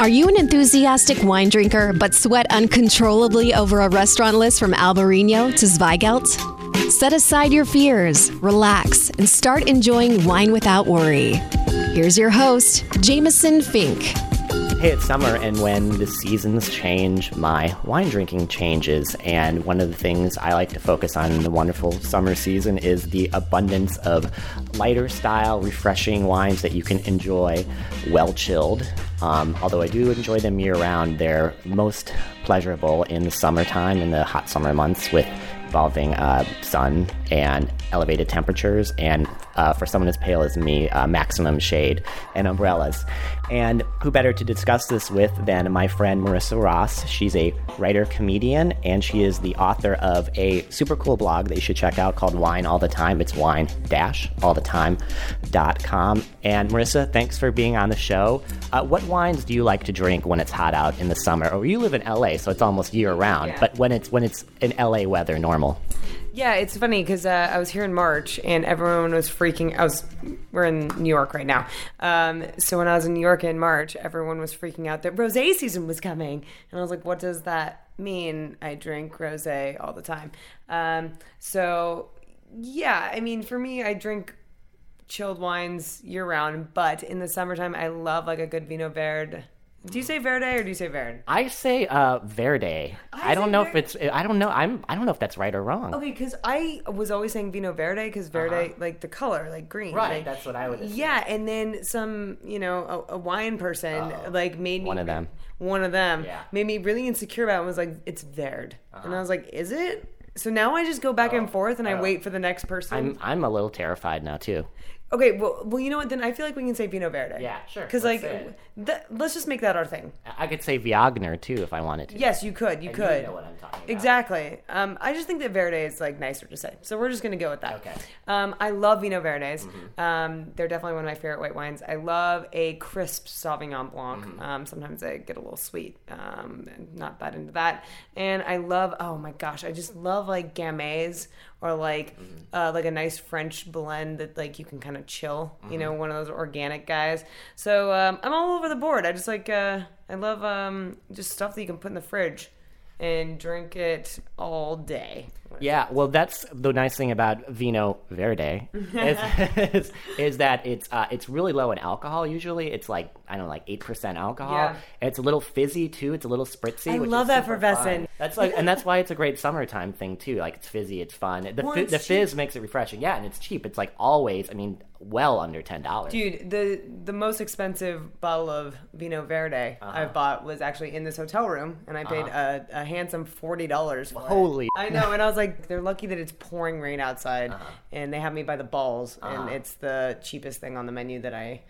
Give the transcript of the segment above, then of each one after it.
Are you an enthusiastic wine drinker but sweat uncontrollably over a restaurant list from Albarino to Zweigelt? Set aside your fears, relax, and start enjoying wine without worry. Here's your host, Jameson Fink. Hey, it's summer, and when the seasons change, my wine drinking changes. And one of the things I like to focus on in the wonderful summer season is the abundance of lighter style, refreshing wines that you can enjoy well chilled. Um, although I do enjoy them year round, they're most pleasurable in the summertime, in the hot summer months, with involving uh, sun and elevated temperatures, and uh, for someone as pale as me, uh, maximum shade and umbrellas. And who better to discuss this with than my friend Marissa Ross? She's a writer, comedian, and she is the author of a super cool blog that you should check out called Wine All the Time. It's wine all the time.com. And Marissa, thanks for being on the show. Uh, what wines do you like to drink when it's hot out in the summer? Or you live in LA, so it's almost year round, Yeah. but when it's when it's in LA weather, normal. Yeah, it's funny because uh, I was here in March and everyone was freaking. I was we're in New York right now, um, so when I was in New York in March, everyone was freaking out that rosé season was coming, and I was like, "What does that mean?" I drink rosé all the time. Um, so yeah, I mean, for me, I drink chilled wines year round, but in the summertime, I love like a good Vino Verde. Do you say Verde or do you say Verde? I say uh, Verde. I, don't say know if it's. I don't know. I'm. I don't know if that's right or wrong. Okay, because I was always saying Vino Verde because Verde, like the color, like green. Uh-huh. Right, like- that's what I would assume. Yeah, and then some, you know, a, a wine person like made me One of them. One of them Yeah. made me really insecure about. it and Was like, it's Verde, and I was like, is it? So now I just go back and forth and I wait for the next person. I'm. I'm a little terrified now too. Okay, well, well, you know what? Then I feel like we can say Vino Verde. Yeah, sure, Because like, th- let's just make that our thing. I could say Viognier too if I wanted to. Yes, you could. You And could. know what I'm talking about. Exactly. Um, I just think that Verde is like nicer to say, so we're just gonna go with that. Okay. Um, I love Vino Verdes. Um, they're definitely one of my favorite white wines. I love a crisp Sauvignon Blanc. Um, sometimes I get a little sweet. Um, not that into that. And I love. Oh my gosh, I just love like Gamay or like uh, like a nice French blend that like you can kind of chill. You know, one of those organic guys. So um, I'm all over the board. I just like. Uh, I love um, just stuff that you can put in the fridge and drink it all day. Yeah, well, that's the nice thing about Vino Verde is, is, is that it's uh, it's really low in alcohol. Usually, it's like I don't know, like eight percent alcohol. Yeah. And it's a little fizzy too. It's a little spritzy. I love effervescent. fun. That's like, and that's why it's a great summertime thing too. Like it's fizzy, it's fun. The, Well, fi- it's the fizz makes it refreshing. Yeah, and it's cheap. It's like always. I mean, well under ten dollars. Dude, the the most expensive bottle of Vino Verde Uh-huh. I bought was actually in this hotel room, and I paid a, a handsome forty dollars for it. Holy- I know, and I was like, they're lucky that it's pouring rain outside, Uh-huh. and they have me by the balls, and it's the cheapest thing on the menu that I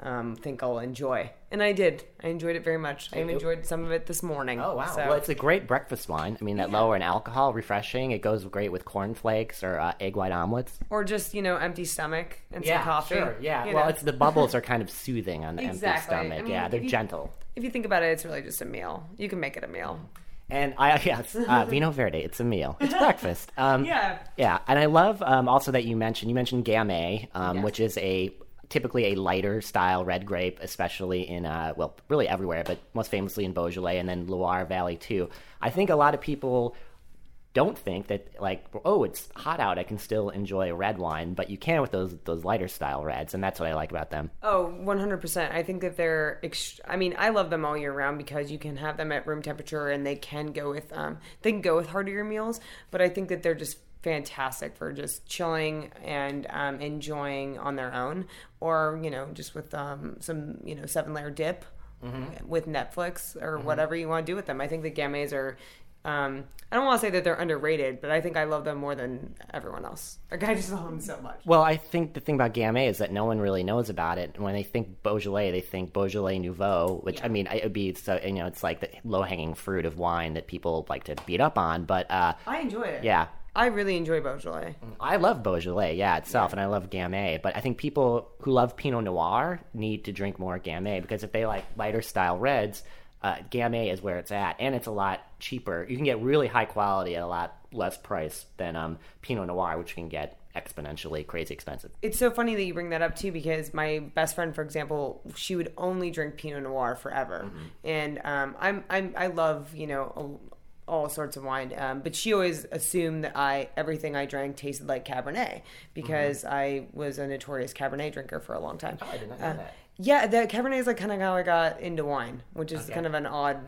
um, think I'll enjoy, and I did. I enjoyed it very much. I even enjoyed some of it this morning. Oh wow! So- Well, it's a great breakfast wine. I mean, that lower in alcohol, refreshing. It goes great with cornflakes or uh, egg white omelets. or just you know, empty stomach and some coffee. Sure, yeah. you well, know. it's the bubbles are kind of soothing on the Exactly. empty stomach. I mean, yeah, they're you- gentle. If you think about it, it's really just a meal. You can make it a meal. And I yes, uh, Vino Verde. It's a meal. It's breakfast. Um, Yeah. yeah. And I love um, also that you mentioned you mentioned Gamay, um, Yes. which is a typically a lighter style red grape, especially in uh, well, really everywhere, but most famously in Beaujolais and then Loire Valley too. I think a lot of people don't think that like oh it's hot out I can still enjoy a red wine, but you can with those those lighter style reds, and that's what I like about them. Oh, 100%. I think that they're, ext- I mean, I love them all year round because you can have them at room temperature and they can go with, um, they can go with heartier meals, but I think that they're just fantastic for just chilling and um, enjoying on their own or, you know, just with um, some, you know, seven layer dip with Netflix or whatever you want to do with them. I think the Gamays are, um, I don't want to say that they're underrated, but I think I love them more than everyone else. Like, I just love them so much. Well, I think the thing about Gamay is that no one really knows about it. When they think Beaujolais, they think Beaujolais Nouveau, which I mean, it would be so you know, it's like the low hanging fruit of wine that people like to beat up on. But uh, I enjoy it. yeah, I really enjoy Beaujolais. I love Beaujolais, yeah, itself, and I love Gamay. But I think people who love Pinot Noir need to drink more Gamay because if they like lighter style reds, uh, Gamay is where it's at, and it's a lot cheaper. You can get really high quality at a lot less price than um, Pinot Noir, which you can get exponentially crazy expensive. It's so funny that you bring that up too, because my best friend, for example, she would only drink Pinot Noir forever, and um, I'm, I'm I love you know all, all sorts of wine, um, but she always assumed that I everything I drank tasted like Cabernet because I was a notorious Cabernet drinker for a long time. Oh, I did not know Uh, that. Yeah, the Cabernet is like kind of how I got into wine, which is Okay. kind of an odd,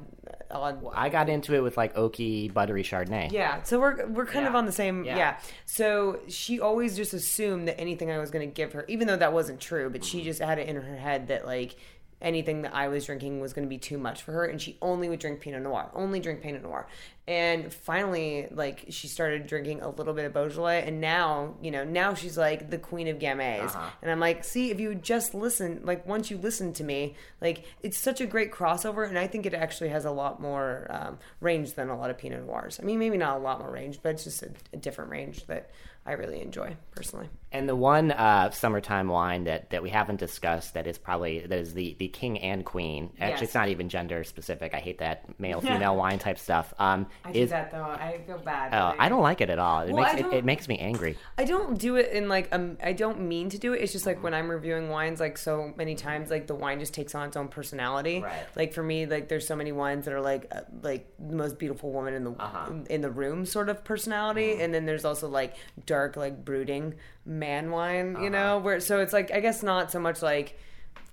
odd I got into it with like oaky, buttery Chardonnay. yeah, so we're we're kind of on the same Yeah. yeah. So she always just assumed that anything I was going to give her, even though that wasn't true, but Mm-hmm. she just had it in her head that like anything that I was drinking was going to be too much for her, and she only would drink Pinot Noir, only drink Pinot Noir. And finally, like she started drinking a little bit of Beaujolais, and now you know now she's like the queen of Gamay. Uh-huh. And I'm like, see, if you just listen, like once you listen to me, like it's such a great crossover, and I think it actually has a lot more um, range than a lot of Pinot Noirs. I mean, maybe not a lot more range, but it's just a, a different range that I really enjoy personally. And the one uh, summertime wine that, that we haven't discussed that is probably that is the, the king and queen. Actually, Yes. it's not even gender specific. I hate that male female wine type stuff. Um, I is do that though. I feel bad. oh, I don't like it at all. It Well, makes it, it makes me angry. I don't do it in like um I don't mean to do it. It's just like when I'm reviewing wines like so many times like the wine just takes on its own personality. Right. Like for me like there's so many wines that are like uh, like the most beautiful woman in the Uh-huh. in the room sort of personality and then there's also like dark like brooding man wine, Uh-huh. you know, where so it's like I guess not so much like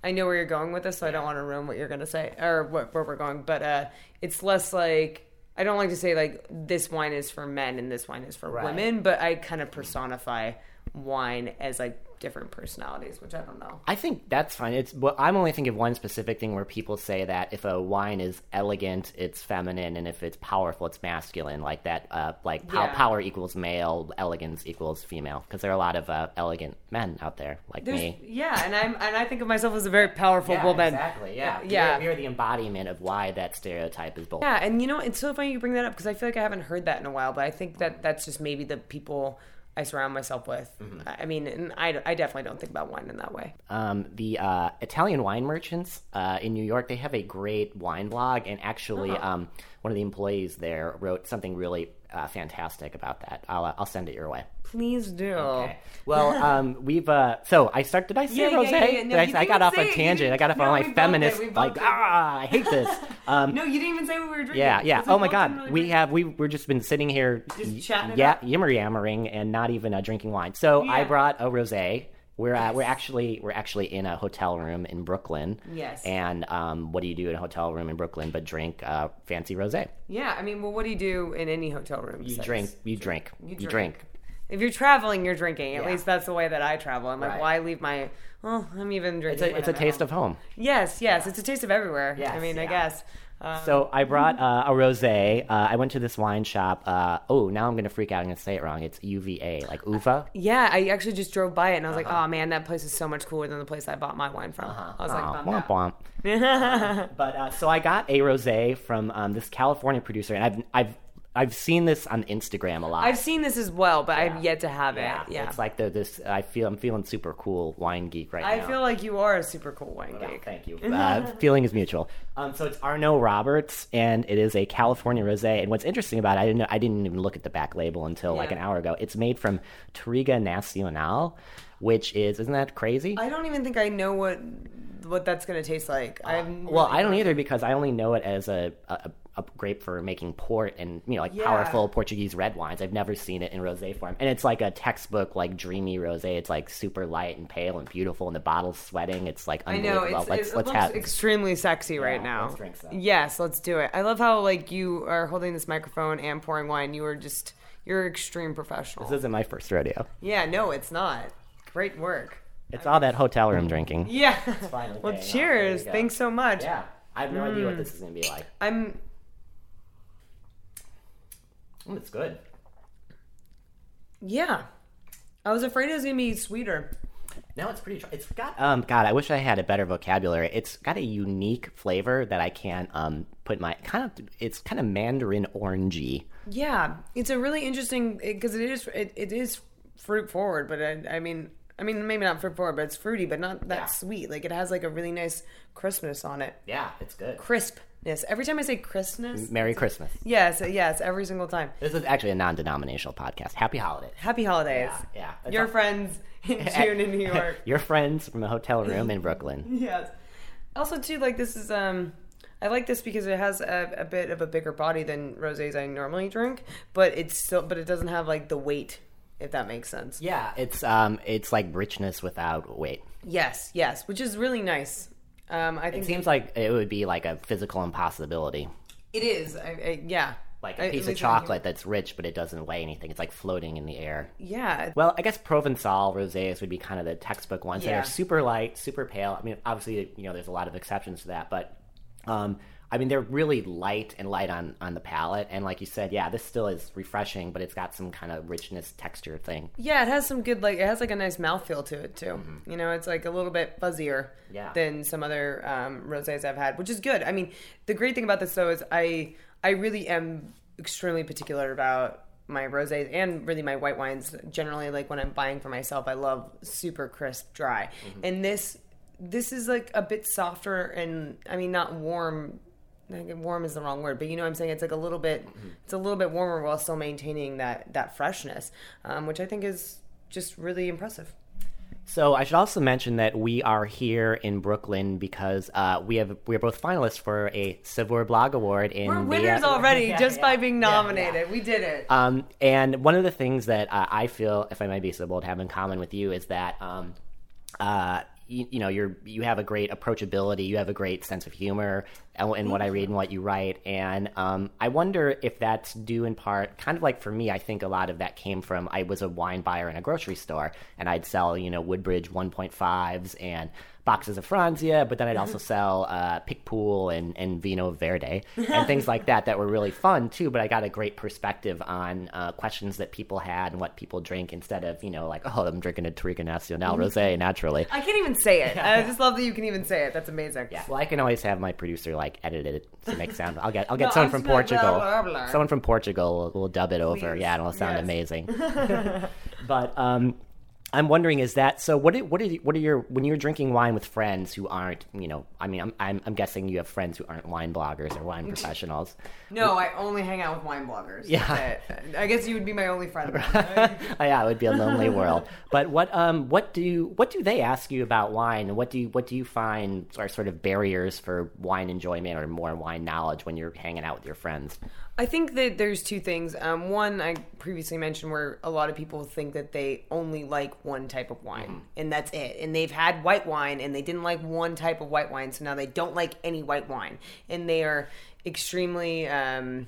I know where you're going with this, so I don't want to ruin what you're gonna say or what, where we're going. But uh, it's less like I don't like to say like this wine is for men and this wine is for Right. women, but I kind of personify wine as like different personalities, which I don't know. I think that's fine. It's well, I'm only thinking of one specific thing where people say that if a wine is elegant, it's feminine, and if it's powerful, it's masculine. Like that, uh, like pow- Yeah. power equals male, elegance equals female. Because there are a lot of uh, elegant men out there, like There's, me. yeah, and I'm and I think of myself as a very powerful woman. exactly. Yeah, yeah. You're, you're the embodiment of why that stereotype is bull. Yeah, and you know, it's so funny you bring that up because I feel like I haven't heard that in a while, but I think that that's just maybe the people I surround myself with. Mm-hmm. I mean, and I, I definitely don't think about wine in that way. Um, the uh, Italian wine merchants uh, in New York, they have a great wine blog, and actually, Uh-huh. um, one of the employees there wrote something really uh, fantastic about that. I'll, uh, I'll send it your way. Please do. Well, um, we've uh, so I start. Did I say Yeah, rosé? yeah, yeah. No, I, I got off a tangent. I got off didn't- on no, my we feminist. Like it. ah, I hate this. Um, No, you didn't even say what we were drinking. yeah, yeah. Oh my God, really we drink. have we we're just been sitting here, Just chatting yeah, yammer yammering, and not even uh, drinking wine. So I brought a rosé. We're uh, we're actually we're actually in a hotel room in Brooklyn. Yes. And um, what do you do in a hotel room in Brooklyn but drink uh, fancy rosé? Yeah, I mean, well, what do you do in any hotel room? You drink. You drink. You You drink. If you're traveling, you're drinking. At Yeah. least that's the way that I travel. I'm like, Right. why leave my? Well, I'm even drinking. It's a it's a taste home. of home. Yes, yes, it's a taste of everywhere. Yes, I mean, I guess. Um, So I brought uh, a rosé. Uh, I went to this wine shop. Uh, oh, now I'm gonna freak out. I'm gonna say it wrong. It's UVA, like uva. yeah, I actually just drove by it and I was Uh-huh. like, oh man, that place is so much cooler than the place I bought my wine from. Uh-huh. I was like, bummed womp womp. But uh, so I got a rosé from um, this California producer, and I've I've I've seen this on Instagram a lot. I've seen this as well, but I've yet to have it. Yeah, it's like the this. I feel I'm feeling super cool wine geek right I now. I feel like you are a super cool wine Oh, geek. thank you. Uh, feeling is mutual. Um, so it's Arnot-Roberts, and it is a California rosé. And what's interesting about it, I didn't know, I didn't even look at the back label until like an hour ago. It's made from Touriga Nacional, which is isn't that crazy? I don't even think I know what what that's gonna taste like. Uh, well, I don't either because I only know it as a, a, a grape for making port and you know like Yeah. powerful Portuguese red wines. I've never seen it in rosé form, and it's like a textbook like dreamy rosé. It's like super light and pale and beautiful, and the bottle's sweating. It's like I know unbelievable. it's, let's it let's looks have extremely sexy right now. let's drink some. Yes, let's do it. I love how like you are holding this microphone and pouring wine. You are just you're extreme professional. this isn't my first rodeo. yeah, no, it's not. Great work. It's all that hotel room drinking. Yeah. well, cheers. There you go. Thanks so much. Yeah, I have no idea what mm. this is gonna be like. I'm. Mm, it's good. Yeah. I was afraid it was gonna be sweeter. No, it's pretty. It's got um. God, I wish I had a better vocabulary. It's got a unique flavor that I can't um put my kind of. It's kind of mandarin orangey. Yeah, it's a really interesting because it is it, it is fruit forward, but I, I mean, I mean, maybe not fruit forward, but it's fruity, but not that Yeah. sweet. Like it has like a really nice crispness on it. Yeah, it's good. Crispness. Every time I say Christmas. Merry Christmas. yes, yes, every single time. This is actually a non-denominational podcast. Happy holidays. Happy holidays. Yeah, yeah. Your friends in June in New York. Your friends from a hotel room in Brooklyn. yes. Also, too, like this is um, I like this because it has a, a bit of a bigger body than rosés I normally drink, but it's still, but it doesn't have like the weight, if that makes sense. Yeah, it's um, it's like richness without weight. Yes, yes, which is really nice. Um, I think It seems like it would be like a physical impossibility, it is. I, I, yeah, like a piece of I chocolate that's rich but it doesn't weigh anything. It's like floating in the air. Yeah, Well, I guess Provençal rosés would be kind of the textbook ones that Yeah. are super light, super pale. I mean, obviously, you know, there's a lot of exceptions to that, but um, I mean, they're really light and light on on the palate. And like you said, yeah, this still is refreshing, but it's got some kind of richness, texture thing. yeah. It has some good like it has like a nice mouthfeel to it too. You know, it's like a little bit fuzzier Mm-hmm. Yeah. than some other um, rosés I've had, which is good. I mean, the great thing about this though is I I really am extremely particular about my rosés and really my white wines generally like when i'm buying for myself i love super crisp dry and this this is like a bit softer and i mean not warm I think warm is the wrong word, but you know what I'm saying. It's like a little bit, it's a little bit warmer while still maintaining that that freshness, um, which I think is just really impressive. So I should also mention that we are here in Brooklyn because uh, we have we are both finalists for a Saveur Blog Award in We're the, winners uh, already Yeah, just yeah, by being yeah, yeah. nominated. We did it. Um, and one of the things that uh, I feel, if I might be so bold, have in common with you is that, um, uh, you, you know, you're you have a great approachability, you have a great sense of humor in, what I read and what you write, and um, I wonder if that's due in part, kind of like for me, I think a lot of that came from I was a wine buyer in a grocery store, and I'd sell you know Woodbridge 1.5s and boxes of Franzia, but then I'd also sell uh, Picpoul and, and Vino Verde and things like that that were really fun too. But I got a great perspective on uh, questions that people had and what people drink instead of, you know, like, oh, I'm drinking a Tarica Nacional Rosé naturally. I can't even say it. I just love that you can even say it. That's amazing. Yeah. Well, I can always have my producer like edit it to make sound. I'll get I'll get No, someone I'm from Portugal. blah, blah, blah. Someone from Portugal will, will dub it over. Please. Yeah, it'll sound Yes. amazing. but um, I'm wondering, is that so? What are, what are what are your when you're drinking wine with friends who aren't, you know? I mean, I'm I'm, I'm guessing you have friends who aren't wine bloggers or wine professionals. No, I only hang out with wine bloggers. Yeah. I guess you would be my only friend. yeah, it would be a lonely world. But what um what do you, what do they ask you about wine? And what do you what do you find are sort of barriers for wine enjoyment or more wine knowledge when you're hanging out with your friends? I think that there's two things. Um, one, I previously mentioned where a lot of people think that they only like one type of wine and that's it. And they've had white wine and they didn't like one type of white wine, so now they don't like any white wine. And they are extremely, um,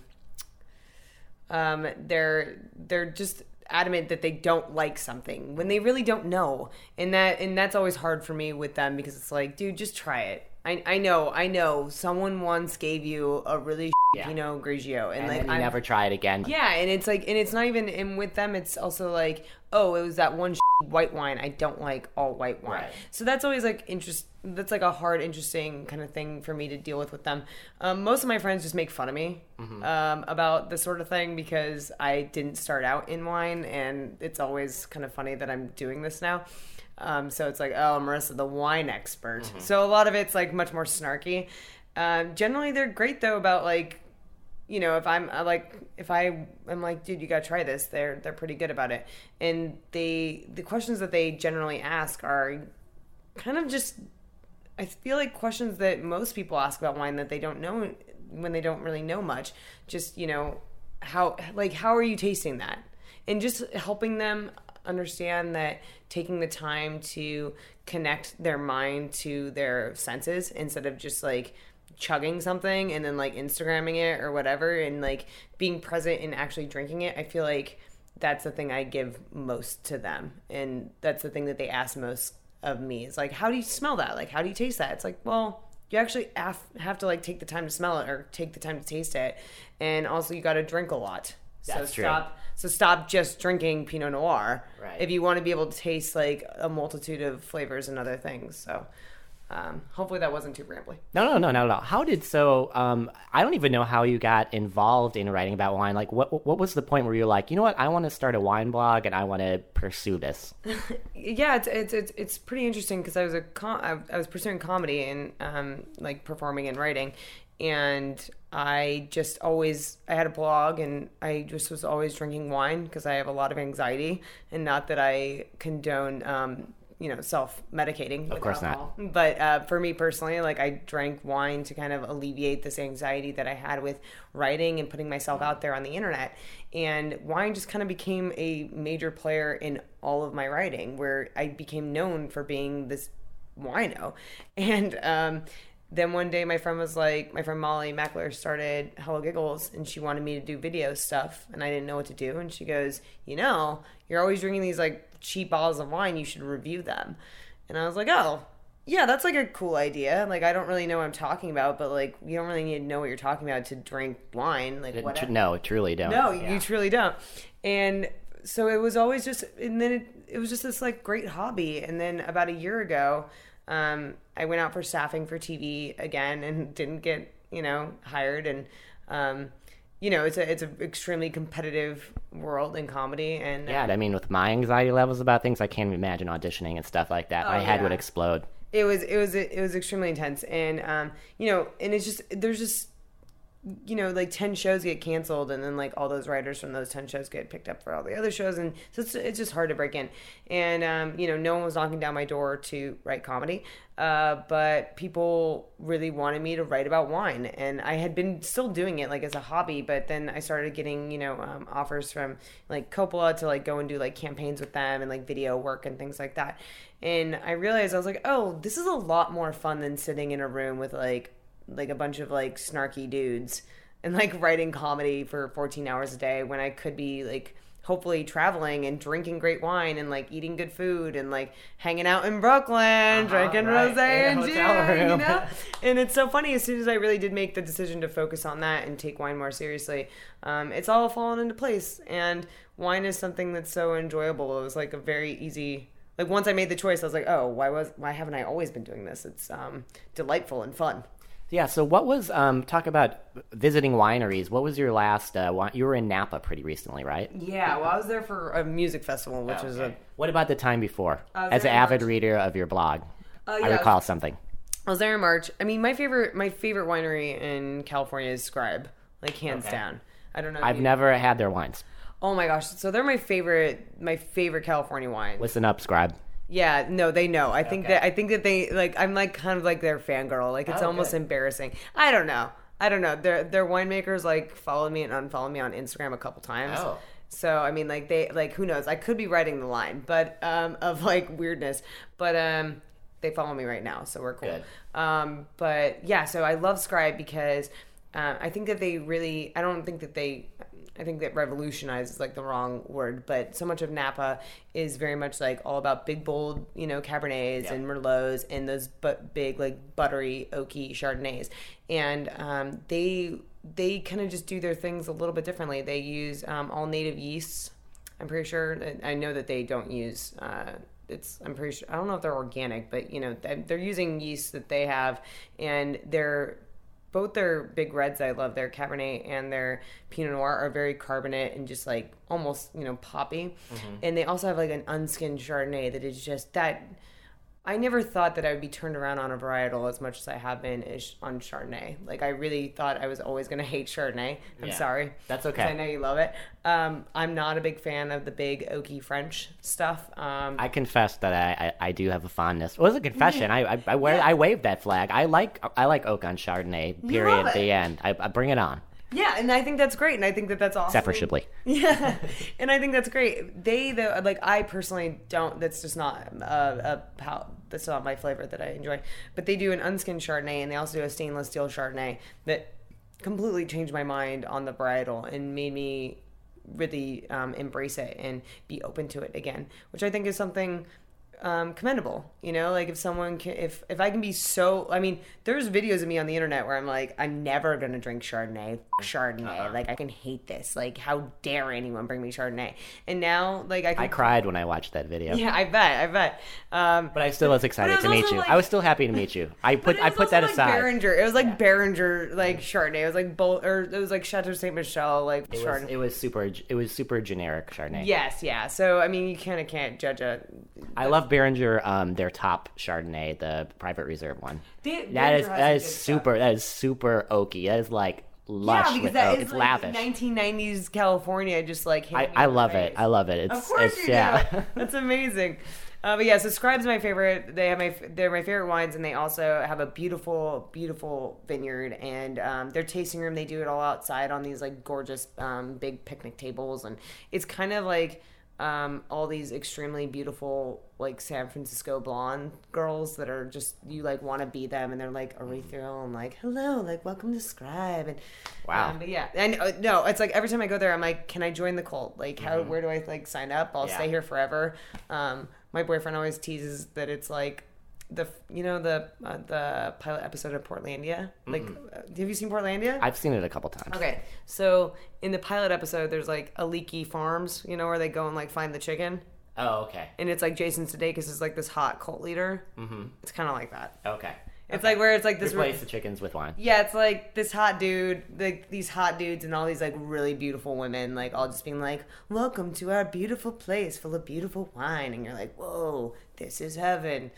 um, they're they're just adamant that they don't like something when they really don't know. And that and that's always hard for me with them because it's like, dude, just try it. I, I know, I know. Someone once gave you a really Yeah. Pinot Grigio, and, And like I'm- never try it again. yeah, and it's like, and it's not even, and with them, it's also like, oh, it was that one white wine. I don't like all white wine. Right. So that's always like interest. That's like a hard, interesting kind of thing for me to deal with with them. Um, most of my friends just make fun of me um, about this sort of thing because I didn't start out in wine, and it's always kind of funny that I'm doing this now. Um, so it's like, oh, Marissa, the wine expert. So a lot of it's like much more snarky. Um, generally, they're great though about like you know, if I'm I like if I am like, dude, you gotta try this, they're they're pretty good about it. And they the questions that they generally ask are kind of just I feel like questions that most people ask about wine that they don't know when they don't really know much. Just, you know, how like how are you tasting that? And just helping them understand that taking the time to connect their mind to their senses instead of just like chugging something and then like Instagramming it or whatever and like being present and actually drinking it, I feel like that's the thing I give most to them. And that's the thing that they ask most of me is like, how do you smell that? Like, how do you taste that? It's like, well, you actually have, have to like take the time to smell it or take the time to taste it. And also you got to drink a lot. That's so true. stop. So stop just drinking Pinot Noir Right. if you want to be able to taste like a multitude of flavors and other things. So Um, hopefully that wasn't too rambly. No, no, no, not at all. How did so? Um, I don't even know how you got involved in writing about wine. Like, what what was the point where you're like, you know what, I want to start a wine blog and I want to pursue this? yeah, it's it's it's, it's pretty interesting because I was a com- I, I was pursuing comedy and um, like performing and writing, and I just always I had a blog and I just was always drinking wine because I have a lot of anxiety and not that I condone um, you know self medicating. Of course alcohol. not. But uh, for me personally, like I drank wine to kind of alleviate this anxiety that I had with writing and putting myself out there on the internet. And wine just kind of became a major player in all of my writing, where I became known for being this wino. And um, then one day my friend was like my friend Molly McAleer started HelloGiggles and she wanted me to do video stuff and i didn't know what to do and she goes you know you're always drinking these like cheap bottles of wine you should review them. And i was like oh yeah that's like a cool idea. Like i don't really know what i'm talking about but like you don't really need to know what you're talking about to drink wine like what no truly don't. No yeah. you truly don't. And so it was always just and then it, it was just this like great hobby. And then about a year ago um, I went out for staffing for TV again and didn't get you know hired. And um, you know it's a it's an extremely competitive world in comedy and yeah I mean with my anxiety levels about things I can't imagine auditioning and stuff like that. Oh, my head yeah. would explode. It was it was it was extremely intense. And um, you know and it's just there's just you know, like 10 shows get canceled and then like all those writers from those 10 shows get picked up for all the other shows. And so it's, it's just hard to break in. And, um, you know, no one was knocking down my door to write comedy. Uh, but people really wanted me to write about wine. And I had been still doing it like as a hobby, but then I started getting, you know, um, offers from like Coppola to like go and do like campaigns with them and like video work and things like that. And I realized I was like, oh, this is a lot more fun than sitting in a room with like like a bunch of like snarky dudes and like writing comedy for 14 hours a day when I could be like hopefully traveling and drinking great wine and like eating good food and like hanging out in Brooklyn, uh-huh, drinking right. rosé and gin, you know. and it's so funny. As soon as I really did make the decision to focus on that and take wine more seriously, um, it's all fallen into place. And wine is something that's so enjoyable. It was like a very easy. Like once I made the choice, I was like, oh, why was why haven't I always been doing this? It's um, delightful and fun. Yeah. So, what was um, talk about visiting wineries? What was your last? Uh, you were in Napa pretty recently, right? Yeah. Well, I was there for a music festival, which okay. is a. What about the time before? As an avid March. reader of your blog, uh, yeah, I recall I was, something. I was there in March. I mean, my favorite, my favorite winery in California is Scribe, like hands okay. down. I don't know. I've you... never had their wines. Oh my gosh! So they're my favorite, my favorite California wine. Listen up, Scribe. Yeah, no, they know. I think okay. that I think that they like. I'm like kind of like their fangirl. Like it's oh, almost good. embarrassing. I don't know. I don't know. Their their winemakers like followed me and unfollowed me on Instagram a couple times. Oh. So I mean, like they like who knows? I could be writing the line, but um, of like weirdness. But um, they follow me right now, so we're cool. Good. Um, but yeah, so I love Scribe because uh, I think that they really. I don't think that they I think that revolutionize is like the wrong word, but so much of Napa is very much like all about big, bold, you know, Cabernets yeah. and Merlots and those but big, like buttery, oaky Chardonnays, and um, they they kind of just do their things a little bit differently. They use um, all native yeasts. I'm pretty sure. I know that they don't use. Uh, it's I'm pretty sure I don't know if they're organic, but you know they're using yeast that they have, and they're both their big reds I love, their Cabernet and their Pinot Noir are very carbonate and just like almost, you know, poppy. Mm-hmm. And they also have like an unskinned Chardonnay that is just that I never thought that I would be turned around on a varietal as much as I have been ish on Chardonnay. Like I really thought I was always going to hate Chardonnay. I'm yeah, sorry. That's okay. I know you love it. Um, I'm not a big fan of the big oaky French stuff. Um, I confess that I, I, I, do have a fondness. It was a confession. I I, I, wear, yeah. I wave that flag. I like I like oak on Chardonnay. Period. The end. I, I bring it on. Yeah, and I think that's great, and I think that that's awesome. Except for Chablis. Yeah, and I think that's great. They, the like, I personally don't. That's just not a, a that's not my flavor that I enjoy. But they do an unskinned Chardonnay, and they also do a stainless steel Chardonnay that completely changed my mind on the varietal and made me really um, embrace it and be open to it again, which I think is something um, commendable. You know, like if someone can, if if I can be so, I mean, there's videos of me on the internet where I'm like, I'm never gonna drink Chardonnay, F- Chardonnay. Uh-huh. Like I can hate this. Like how dare anyone bring me Chardonnay? And now, like I can. I cried when I watched that video. Yeah, I bet, I bet. Um, But I still was excited was to meet you. like- I was still happy to meet you. I put I put that like aside. Beringer. It was like Beringer, like Chardonnay. It was like Bull, or it was like Chateau Saint Michelle, like It was, Chardonnay. it was super. It was super generic Chardonnay. yes, yeah. So I mean, you kind of can't judge a. I love Beringer. Um, their top Chardonnay, the private reserve one. They- that is that is good stuff. super. That is super oaky. That is like lush yeah, because with that oak. is It's like lavish. 1990s California, just like I, I love it. I love it. It's, Of course it's you yeah. do. That's amazing. Uh, but yeah, so Scribe's my favorite. They have my they're my favorite wines, and they also have a beautiful, beautiful vineyard. And um, their tasting room, they do it all outside on these like gorgeous um, big picnic tables, and it's kind of like um, all these extremely beautiful like San Francisco blonde girls that are just you like want to be them, and they're like ethereal and like hello, like welcome to Scribe, and Wow. um, but yeah, and uh, no, it's like every time I go there, I'm like, can I join the cult? Like, how where do I like sign up? I'll Mm-hmm. Yeah. stay here forever. Um, my boyfriend always teases that it's like the you know the uh, the pilot episode of Portlandia. Like, uh, have you seen Portlandia? I've seen it a couple times. Okay, so in the pilot episode, there's like a leaky farms, you know, where they go and like find the chicken, Oh, okay. and it's like Jason Sudeikis is like this hot cult leader. Mm-hmm. It's kind of like that. Okay. It's like where it's like this. Replace the chickens with wine. Yeah, it's like this hot dude, like these hot dudes, and all these like really beautiful women, like all just being like, "Welcome to our beautiful place full of beautiful wine," and you're like, "Whoa, this is heaven."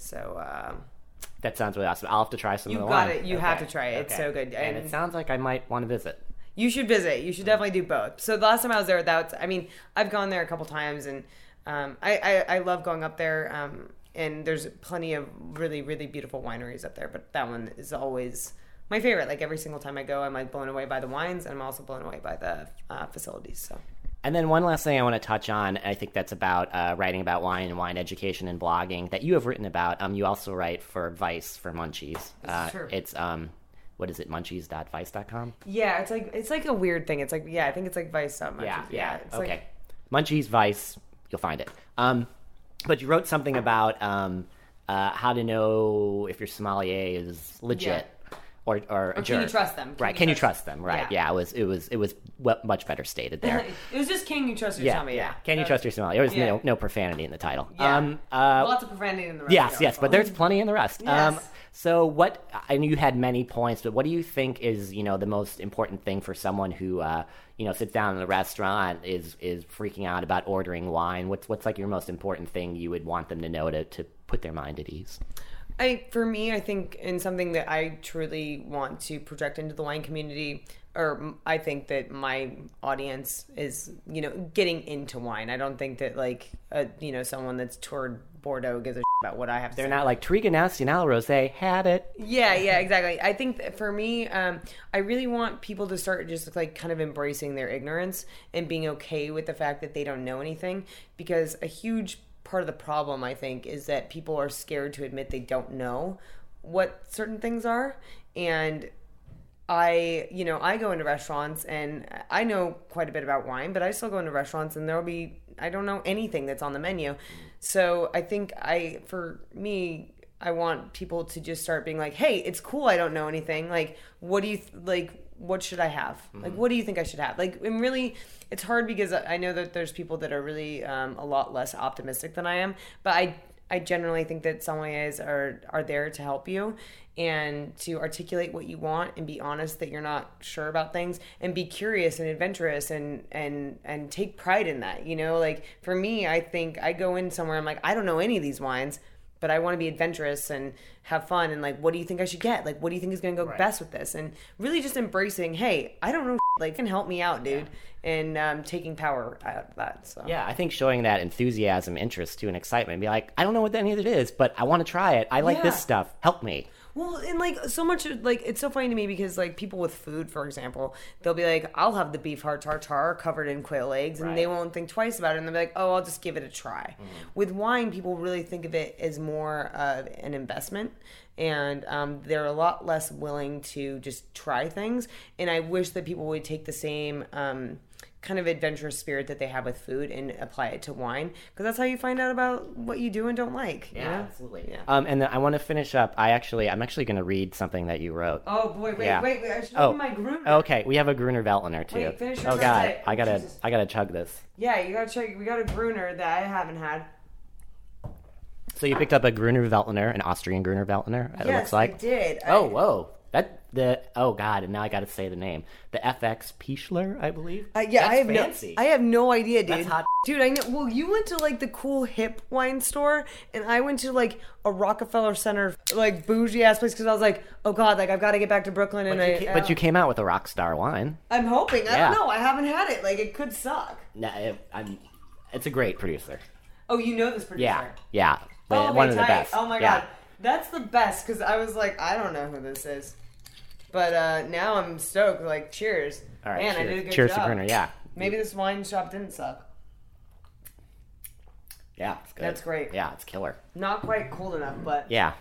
So um, That sounds really awesome. I'll have to try some You of the got wine. it. You have to try it. It's so good. And, And- it sounds like I might want to visit. you should visit. You should definitely do both. So the last time I was there, that's I mean, I've gone there a couple times, and um, I, I I love going up there. Um, and there's plenty of really really beautiful wineries up there, but that one is always my favorite. Like every single time I go, I'm like blown away by the wines, and I'm also blown away by the uh, facilities. So. And then one last thing I want to touch on, I think that's about uh, writing about wine and wine education and blogging that you have written about. Um, you also write for Vice for Munchies. Uh, true. It's um, what is it? Munchies.vice.com. Yeah, it's like it's like a weird thing. It's like yeah, I think it's like Vice something. Yeah, yeah. It's okay. Like, Munchies Vice, you'll find it. Um, but you wrote something about um, uh, how to know if your sommelier is legit. Or, or, a can you trust them? Can right? you Can you trust- trust them? Right? Yeah. Yeah. It was. It was. It was much better stated there. it was just can you trust your yeah. tummy? Yeah. Can you trust your sommelier? There was yeah. no, no profanity in the title. Yeah. Um. Uh, Lots of profanity in the rest Yes, yes, but there's plenty in the rest. Yes. Um, so what? Know you had many points, but what do you think is you know the most important thing for someone who uh, you know sits down in the restaurant is is freaking out about ordering wine? What's what's like your most important thing you would want them to know to to put their mind at ease? I for me, I think in something that I truly want to project into the wine community, or I think that my audience is, you know, getting into wine. I don't think that like, a, you know, someone that's toured Bordeaux gives a about what I have. to They're say. not like Triga Nacional Rosé had it. Yeah, yeah, exactly. I think that for me, um, I really want people to start just like kind of embracing their ignorance and being okay with the fact that they don't know anything. Because a huge part of the problem, I think, is that people are scared to admit they don't know what certain things are. And I, you know, I go into restaurants and I know quite a bit about wine, but I still go into restaurants and there'll be, I don't know anything that's on the menu. So I think I, for me, I want people to just start being like, hey, it's cool I don't know anything. Like, what do you, th- like, what should I have? Like, what do you think I should have? Like, and really, it's hard because I know that there's people that are really um, a lot less optimistic than I am, but I, I generally think that sommeliers are are there to help you and to articulate what you want and be honest that you're not sure about things and be curious and adventurous and and and take pride in that. You know, like for me, I think I go in somewhere I'm like I don't know any of these wines, but I want to be adventurous and have fun and like what do you think I should get? Like what do you think is going to go best with this? And really just embracing, hey, I don't know like can help me out, dude. And um, taking power out of that. So Yeah, I think showing that enthusiasm, interest, to an excitement, be like, I don't know what any of it is, but I want to try it. I like Yeah. this stuff. Help me. Well, and like so much, like it's so funny to me because like people with food, for example, they'll be like, "I'll have the beef heart tartare covered in quail eggs," and they Right. won't think twice about it, and they'll be like, "Oh, I'll just give it a try." With wine, people really think of it as more of an investment, and um, they're a lot less willing to just try things. And I wish that people would take the same. Um, kind of adventurous spirit that they have with food and apply it to wine because that's how you find out about what you do and don't like. you Yeah, know? absolutely. Yeah. Um, and then I want to finish up. I actually, I'm actually going to read something that you wrote. Oh boy, wait, Yeah. wait, wait! I should Oh. my Gruner. Okay, we have a Gruner Veltliner too. Wait, finish oh god, recipe. I gotta, Jesus. I gotta chug this. Yeah, you gotta check. We got a Gruner that I haven't had. So you picked up a Gruner Veltliner, an Austrian Gruner Veltliner. It yes, looks like. I did. Oh I, whoa, that the oh god, and now I got to say the name. The FX Pichler, I believe. Uh, yeah, That's I have fancy. no. I have no idea, dude. That's hot. Dude, I know. Well, you went to like the cool hip wine store, and I went to like a Rockefeller Center, like bougie ass place, because I was like, oh god, like I've got to get back to Brooklyn, and But you, I. ca- but you came out with a rock star wine. I'm hoping. I Yeah. don't know. I haven't had it. Like it could suck. No, it, I'm. It's a great producer. Oh, you know this producer. Yeah, yeah, Oh, one of the best. Oh my Yeah. god, that's the best because I was like, I don't know who this is, but uh now I'm stoked. Like, cheers. All right, Man, cheers, I did a good cheers job. to Gruner. Yeah, Maybe this wine shop didn't suck. yeah, it's good. That's great. Yeah, it's killer. Not quite cold enough, but Yeah,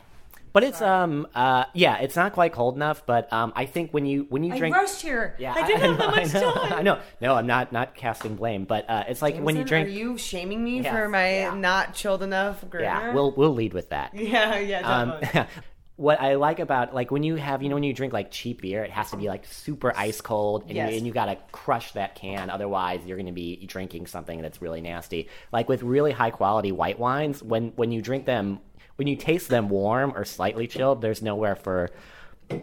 but it's um uh yeah, it's not quite cold enough. But um, I think when you when you drink I drink. rushed here. Yeah, I didn't have that know, much I know, time. I know. No, I'm not not casting blame, but uh, it's like when you drink. Are you shaming me Yes, for my yeah. not chilled enough Gruner? yeah, we'll we'll lead with that. Yeah, yeah, Um, definitely. what I like about like when you have you know when you drink like cheap beer, it has to be like super ice cold, and, Yes. you, and you gotta crush that can. Otherwise, you're gonna be drinking something that's really nasty. Like with really high quality white wines, when when you drink them, when you taste them warm or slightly chilled, there's nowhere for that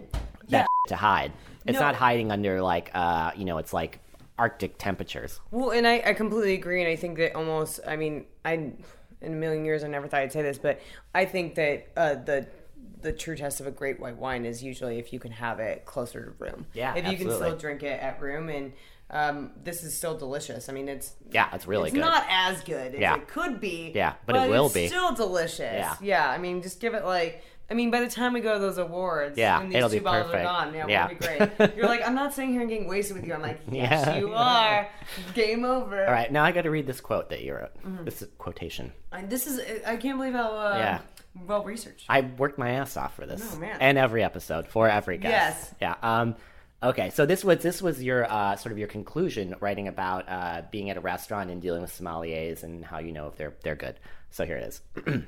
Yeah. to hide. It's No. not hiding under like uh you know it's like Arctic temperatures. Well, and I, I completely agree, and I think that almost, I mean, I in a million years I never thought I'd say this, but I think that uh, the the true test of a great white wine is usually if you can have it closer to room. Yeah, if you can still drink it at room, and um, this is still delicious. I mean, it's Yeah, it's really it's good. not as good as Yeah. it could be. Yeah, but it will it's be. Still delicious. Yeah. yeah. I mean, just give it like. I mean, by the time we go to those awards, Yeah, and these it'll two be bottles perfect. are gone, yeah, Yeah. we'll be great. You're like, I'm not sitting here and getting wasted with you. I'm like, yes, Yeah. you are. Game over. All right, now I got to read this quote that you wrote. Mm-hmm. This is quotation. And this is, I can't believe how uh, Yeah. Well researched. I worked my ass off for this. Oh, man. And every episode for every guest. Yes. Yeah. Um okay, so this was this was your uh, sort of your conclusion writing about uh, being at a restaurant and dealing with sommeliers and how you know if they're they're good. So here it is.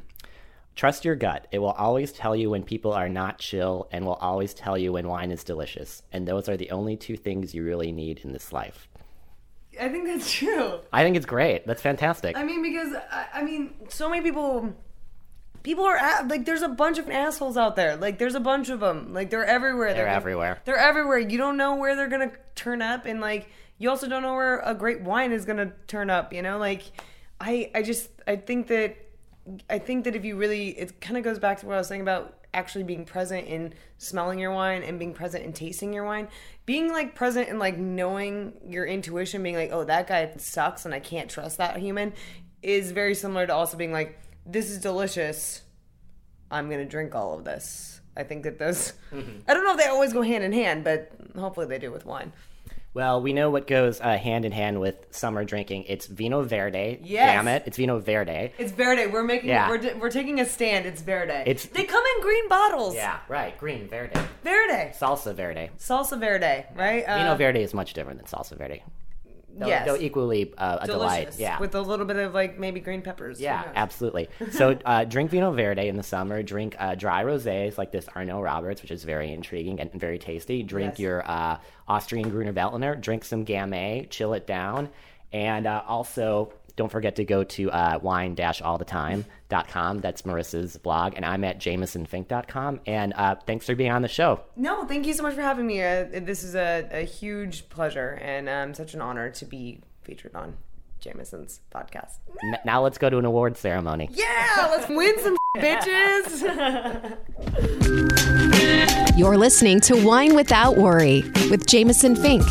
Trust your gut. It will always tell you when people are not chill and will always tell you when wine is delicious. And those are the only two things you really need in this life. I think that's true. I think it's great. That's fantastic. I mean, because I, I mean, so many people, people are a- like, there's a bunch of assholes out there. Like, there's a bunch of them. Like, they're everywhere. They're everywhere. They're everywhere. You don't know where they're gonna turn up, and like, you also don't know where a great wine is gonna turn up. You know, like, I, I just, I think that, I think that if you really, it kind of goes back to what I was saying about actually being present in smelling your wine and being present in tasting your wine being like present and like knowing your intuition being like oh that guy sucks and i can't trust that human is very similar to also being like this is delicious i'm gonna drink all of this i think that those i don't know if they always go hand in hand but hopefully they do with wine Well, we know what goes uh, hand in hand with summer drinking. It's Vino Verde. Yes. Damn it. It's Vino Verde. it's verde we're making Yeah. we're, we're taking a stand it's verde It's- they come in green bottles Yeah, right. Green Verde. verde Salsa Verde. salsa verde right Vino Uh, Verde is much different than Salsa Verde. Though, yes though equally uh, a delight. Yeah. with a little bit of like maybe green peppers yeah, absolutely. So uh, drink Vino Verde in the summer. Drink uh, dry rosés like this Arnot-Roberts, which is very intriguing and very tasty. Drink Yes. your uh, Austrian Gruner Veltliner. Drink some Gamay. Chill it down. And uh, also, don't forget to go to uh, wine-allthetime.com. That's Marissa's blog. And I'm at jamesonfink.com. And uh, thanks for being on the show. No, thank you so much for having me. Uh, this is a, a huge pleasure and um, such an honor to be featured on Jameson's podcast. N- now let's go to an award ceremony. Yeah, let's win some bitches. You're listening to Wine Without Worry with Jameson Fink.